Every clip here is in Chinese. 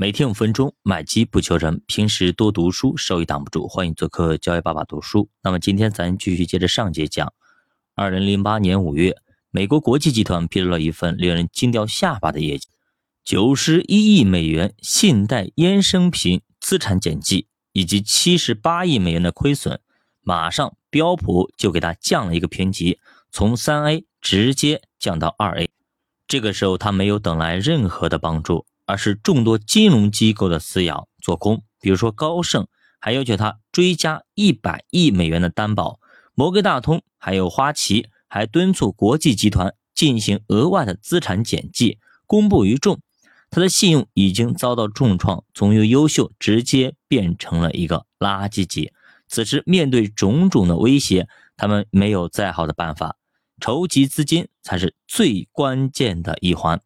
每天五分钟，买基不求人。平时多读书，收益挡不住。欢迎做客交易爸爸读书。那么今天咱继续接着上节讲。二零零八年五月，美国国际集团披露了一份令人惊掉下巴的业绩：九十一亿美元信贷衍生品资产减记，以及七十八亿美元的亏损。马上标普就给他降了一个评级，从三 A 直接降到二 A。这个时候他没有等来任何的帮助。而是众多金融机构的撕咬做空，比如说高盛还要求他追加一百亿美元的担保，摩根大通还有花旗还敦促国际集团进行额外的资产减记，公布于众。他的信用已经遭到重创，从由优秀直接变成了一个垃圾级。此时面对种种的威胁，他们没有再好的办法，筹集资金才是最关键的一环。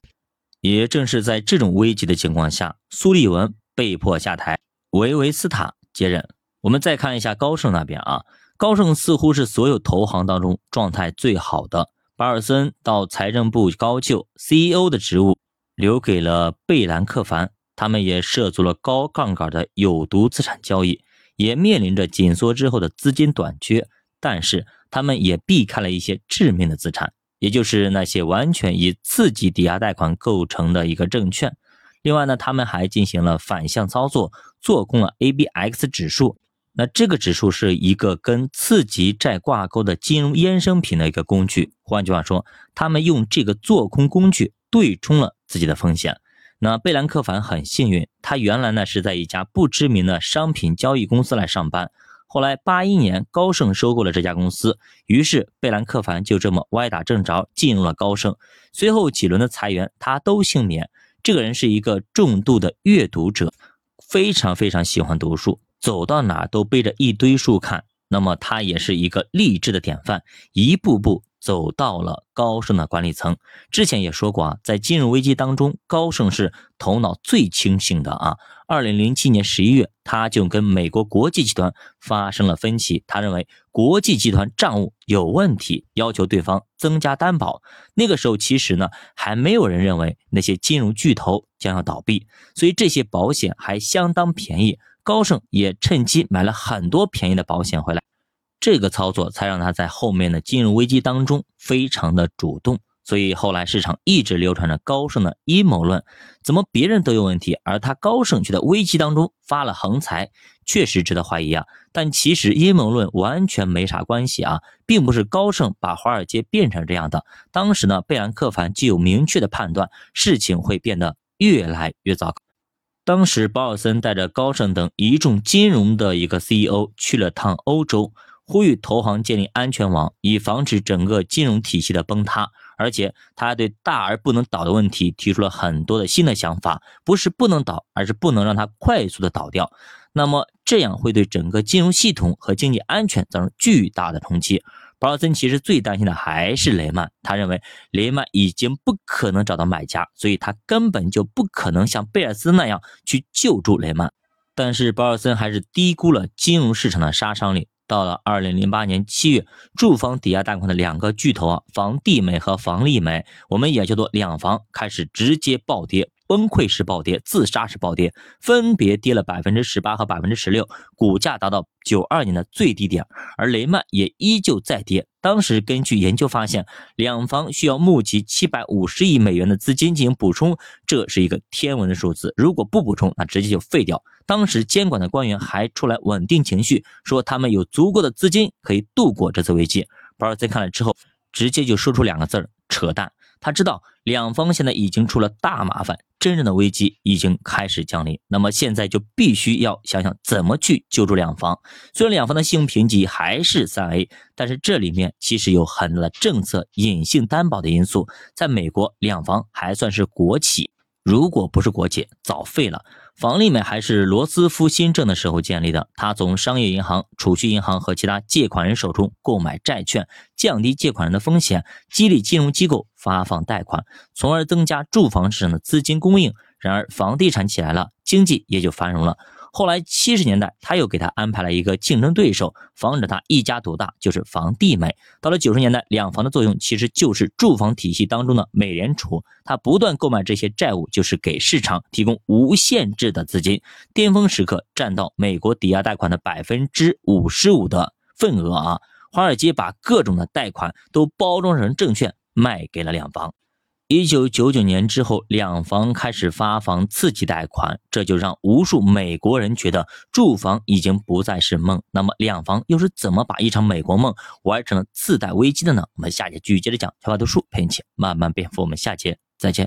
也正是在这种危急的情况下，苏利文被迫下台，维维斯塔接任。我们再看一下高盛那边啊，高盛似乎是所有投行当中状态最好的。巴尔森到财政部高就，CEO 的职务留给了贝兰克凡，他们也涉足了高杠杆的有毒资产交易，也面临着紧缩之后的资金短缺，但是他们也避开了一些致命的资产。也就是那些完全以次级抵押贷款构成的一个证券。另外呢，他们还进行了反向操作，做空了 ABX 指数。那这个指数是一个跟次级债挂钩的金融衍生品的一个工具。换句话说，他们用这个做空工具对冲了自己的风险。那贝兰克凡很幸运，他原来呢是在一家不知名的商品交易公司来上班。后来，八一年高盛收购了这家公司，于是贝兰克凡就这么歪打正着进入了高盛。随后几轮的裁员，他都幸免。这个人是一个重度的阅读者，非常非常喜欢读书，走到哪都背着一堆书看。那么他也是一个励志的典范，一步步。走到了高盛的管理层，之前也说过啊，在金融危机当中，高盛是头脑最清醒的啊。二零零七年十一月，他就跟美国国际集团发生了分歧，他认为国际集团账务有问题，要求对方增加担保。那个时候其实呢，还没有人认为那些金融巨头将要倒闭，所以这些保险还相当便宜，高盛也趁机买了很多便宜的保险回来。这个操作才让他在后面的金融危机当中非常的主动，所以后来市场一直流传着高盛的阴谋论，怎么别人都有问题，而他高盛却在危机当中发了横财，确实值得怀疑啊。但其实阴谋论完全没啥关系啊，并不是高盛把华尔街变成这样的。当时呢，贝兰克凡就有明确的判断，事情会变得越来越糟糕。当时保尔森带着高盛等一众金融的一个 CEO 去了趟欧洲。呼吁投行建立安全网，以防止整个金融体系的崩塌。而且，他还对大而不能倒的问题提出了很多的新的想法，不是不能倒，而是不能让它快速的倒掉。那么，这样会对整个金融系统和经济安全造成巨大的冲击。保尔森其实最担心的还是雷曼，他认为雷曼已经不可能找到买家，所以他根本就不可能像贝尔斯那样去救助雷曼。但是，保尔森还是低估了金融市场的杀伤力。到了二零零八年七月，住房抵押贷款的两个巨头啊，房地美和房利美，我们也叫做两房，开始直接暴跌。崩溃式暴跌，自杀式暴跌，分别跌了百分之十八和百分之十六，股价达到九二年的最低点。而雷曼也依旧在跌。当时根据研究发现，两方需要募集七百五十亿美元的资金进行补充，这是一个天文的数字。如果不补充，那直接就废掉。当时监管的官员还出来稳定情绪，说他们有足够的资金可以度过这次危机。保尔森看了之后，直接就说出两个字儿：扯淡。他知道两方现在已经出了大麻烦，真正的危机已经开始降临。那么现在就必须要想想怎么去救助两方。虽然两方的信用评级还是三 A，但是这里面其实有很多的政策隐性担保的因素。在美国，两方还算是国企，如果不是国企，早废了。房利美还是罗斯福新政的时候建立的，他从商业银行、储蓄银行和其他借款人手中购买债券，降低借款人的风险，激励金融机构发放贷款，从而增加住房市场的资金供应。然而，房地产起来了，经济也就繁荣了。后来七十年代，他又给他安排了一个竞争对手，防止他一家独大，就是房地美。到了九十年代，两房的作用其实就是住房体系当中的美联储，他不断购买这些债务，就是给市场提供无限制的资金，巅峰时刻占到美国抵押贷款的百分之五十五的份额啊！华尔街把各种的贷款都包装成证券卖给了两房。一九九九年之后，两房开始发放刺激贷款，这就让无数美国人觉得住房已经不再是梦。那么，两房又是怎么把一场美国梦玩成了次贷危机的呢？我们下节继续接着讲。小法读书陪你一起慢慢变富。我们下节再见。